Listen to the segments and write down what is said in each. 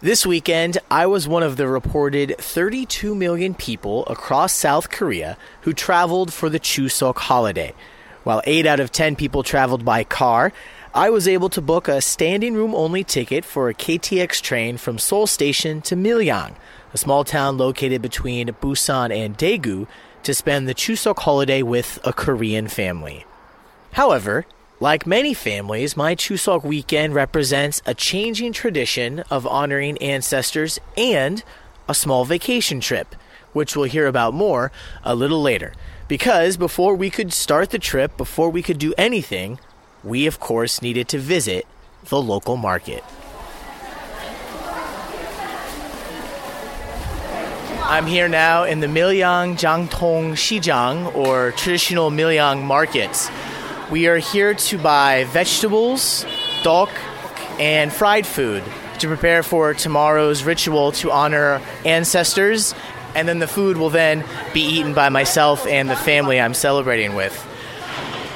This weekend, I was one of the reported 32 million people across South Korea who traveled for the Chuseok holiday. While 8 out of 10 people traveled by car, I was able to book a standing room only ticket for a KTX train from Seoul Station to Miryang, a small town located between Busan and Daegu, to spend the Chuseok holiday with a Korean family. However, like many families, my Chuseok weekend represents a changing tradition of honoring ancestors and a small vacation trip, which we'll hear about more a little later. Because before we could start the trip, before we could do anything, we of course needed to visit the local market. I'm here now in the Miryang Jeontong Shijang, or traditional Miryang markets. We are here to buy vegetables, tteok, and fried food to prepare for tomorrow's ritual to honor ancestors, and then the food will then be eaten by myself and the family I'm celebrating with.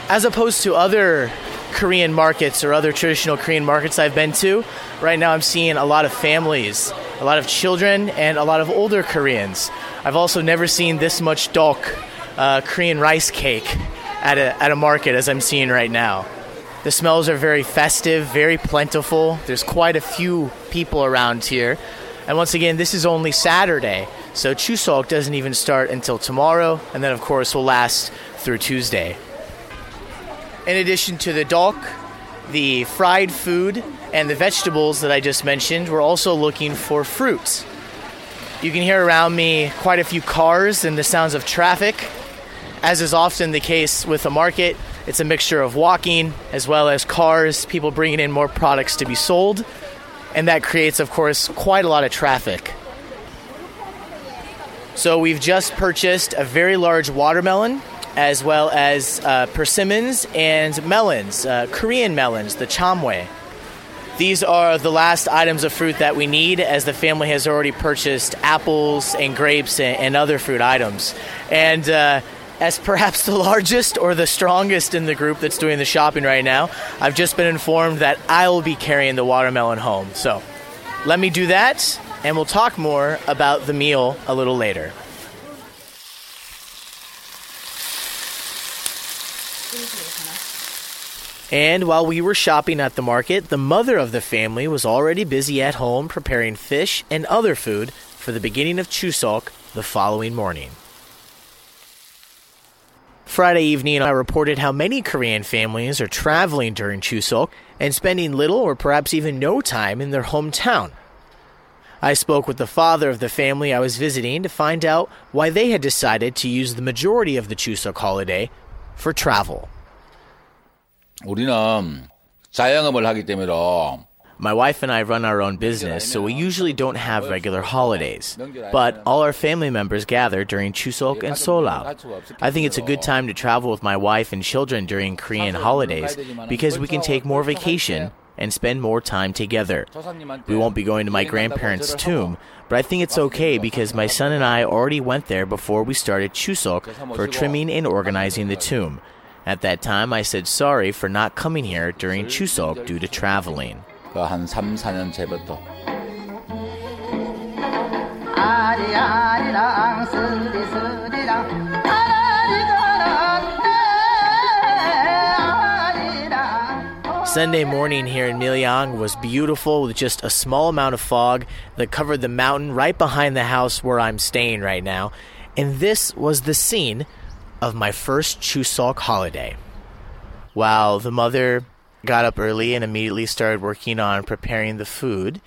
As opposed to other Korean markets or other traditional Korean markets I've been to, right now I'm seeing a lot of families, a lot of children, and a lot of older Koreans. I've also never seen this much tteok, uh, Korean rice cake at a, at a market as I'm seeing right now. The smells are very festive, very plentiful. There's quite a few people around here. And once again, this is only Saturday, so Chuseok doesn't even start until tomorrow, and then, of course, will last through Tuesday. In addition to the tteok, the fried food, and the vegetables that I just mentioned, we're also looking for fruits. You can hear around me quite a few cars and the sounds of traffic. As is often the case with a market, it's a mixture of walking as well as cars, people bringing in more products to be sold, and that creates, of course, quite a lot of traffic. So we've just purchased a very large watermelon, as well as uh, persimmons and melons, uh, Korean melons, the chamoe. These are the last items of fruit that we need, as the family has already purchased apples and grapes and, and other fruit items. And uh, as perhaps the largest or the strongest in the group that's doing the shopping right now, I've just been informed that I will be carrying the watermelon home. So let me do that, and we'll talk more about the meal a little later. And while we were shopping at the market, the mother of the family was already busy at home preparing fish and other food for the beginning of Chuseok the following morning. Friday evening, I reported how many Korean families are traveling during Chuseok and spending little or perhaps even no time in their hometown. I spoke with the father of the family I was visiting to find out why they had decided to use the majority of the Chuseok holiday for travel. 우리는 자영업을 하기 때문에 my wife and I run our own business, so we usually don't have regular holidays. But all our family members gather during Chuseok and Seollal. I think it's a good time to travel with my wife and children during Korean holidays because we can take more vacation and spend more time together. We won't be going to my grandparents' tomb, but I think it's okay because my son and I already went there before we started Chuseok for trimming and organizing the tomb. At that time, I said sorry for not coming here during Chuseok due to traveling. 그한 3, 아리아리랑 스리스리랑 Sunday morning here in Miryang was beautiful with just a small amount of fog that covered the mountain right behind the house where I'm staying right now. And this was the scene of my first Chuseok holiday. While the mother got up early and immediately started working on preparing the food,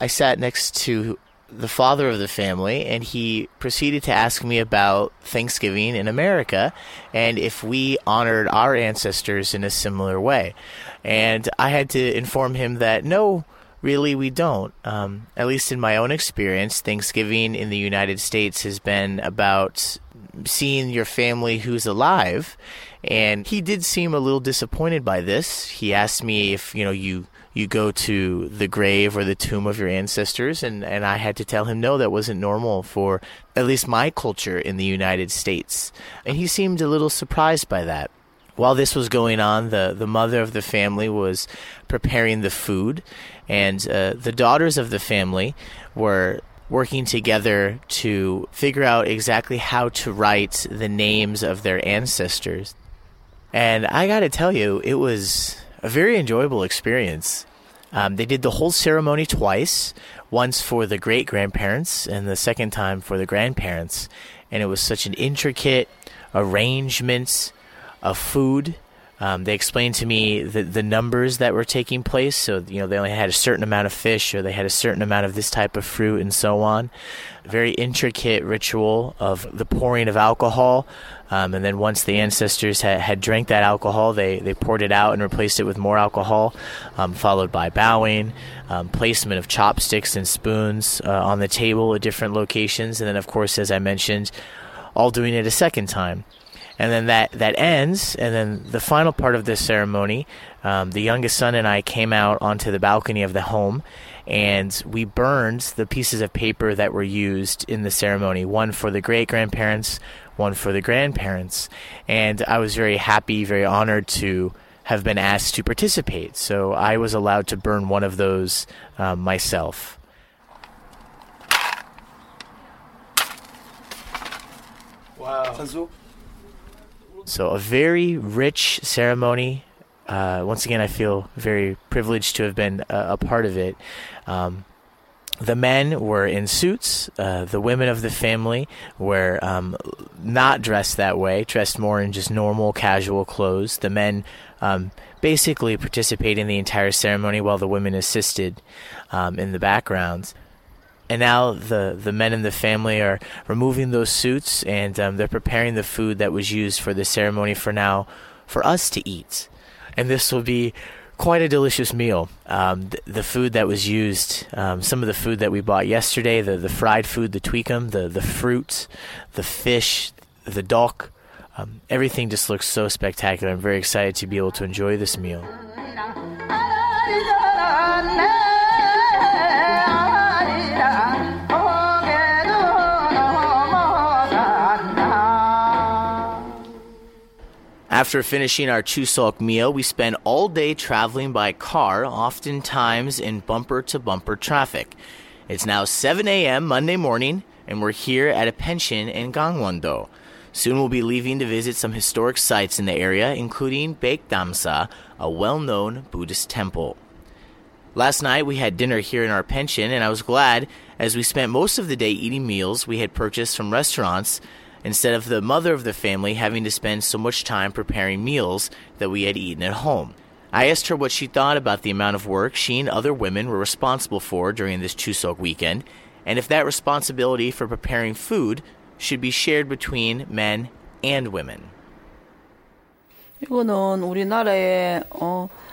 I sat next to the father of the family and he proceeded to ask me about Thanksgiving in America and if we honored our ancestors in a similar way. And I had to inform him that no, really we don't. Um, at least in my own experience, Thanksgiving in the United States has been about seeing your family who's alive. And he did seem a little disappointed by this. He asked me if, you know, you you go to the grave or the tomb of your ancestors and, and I had to tell him no that wasn't normal for at least my culture in the United States. And he seemed a little surprised by that. while this was going on, the, the mother of the family was preparing the food, and uh, the daughters of the family were working together to figure out exactly how to write the names of their ancestors. And I got to tell you, it was a very enjoyable experience. Um, they did the whole ceremony twice once for the great grandparents, and the second time for the grandparents. And it was such an intricate arrangement of food. Um, they explained to me the, the numbers that were taking place. So, you know, they only had a certain amount of fish or they had a certain amount of this type of fruit and so on. Very intricate ritual of the pouring of alcohol. Um, and then once the ancestors had, had drank that alcohol, they, they poured it out and replaced it with more alcohol, um, followed by bowing, um, placement of chopsticks and spoons uh, on the table at different locations. And then, of course, as I mentioned, all doing it a second time and then that that ends and then the final part of this ceremony um, the youngest son and i came out onto the balcony of the home and we burned the pieces of paper that were used in the ceremony one for the great grandparents one for the grandparents. And i was very happy very honored to have been asked to participate. So i was allowed to burn one of those um, myself So, a very rich ceremony. Uh, once again, I feel very privileged to have been a, a part of it. Um, the men were in suits. Uh, the women of the family were um, not dressed that way, dressed more in just normal, casual clothes. The men um, basically participated in the entire ceremony while the women assisted um, in the background and now the the men in the family are removing those suits and um, they're preparing the food that was used for the ceremony for now for us to eat. And this will be quite a delicious meal. Um, the, the, food that was used um, some of the food that we bought yesterday the, the fried food the twigim the, the fruit the fish the tteok um, everything just looks so spectacular. I'm very excited to be able to enjoy this meal After finishing our Chuseok meal, we spend all day traveling by car, oftentimes in bumper to bumper traffic. It's now 7 a.m. Monday morning, and we're here at a pension in Gangwon-do. Soon we'll be leaving to visit some historic sites in the area, including Baekdamsa, a well known Buddhist temple. Last night we had dinner here in our pension, and I was glad as we spent most of the day eating meals we had purchased from restaurants instead of the mother of the family having to spend so much time preparing meals that we had eaten at home. I asked her what she thought about the amount of work she and other women were responsible for during this Chuseok weekend, and if that responsibility for preparing food should be shared between men and women.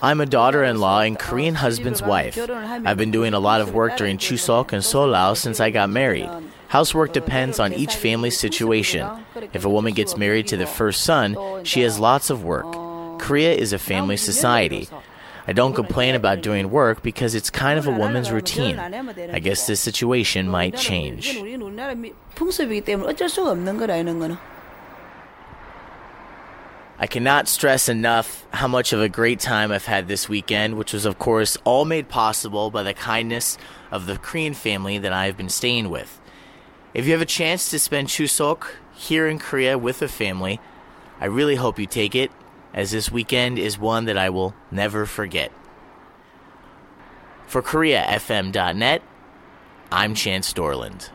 I'm a daughter in law and Korean husband's wife. I've been doing a lot of work during Chuseok and Seollal since I got married. Housework depends on each family's situation. If a woman gets married to the first son, she has lots of work. Korea is a family society. I don't complain about doing work because it's kind of a woman's routine. I guess this situation might change. I cannot stress enough how much of a great time I've had this weekend, which was, of course, all made possible by the kindness of the Korean family that I have been staying with. If you have a chance to spend Chuseok here in Korea with a family, I really hope you take it, as this weekend is one that I will never forget. For KoreaFM.net, I'm Chance Dorland.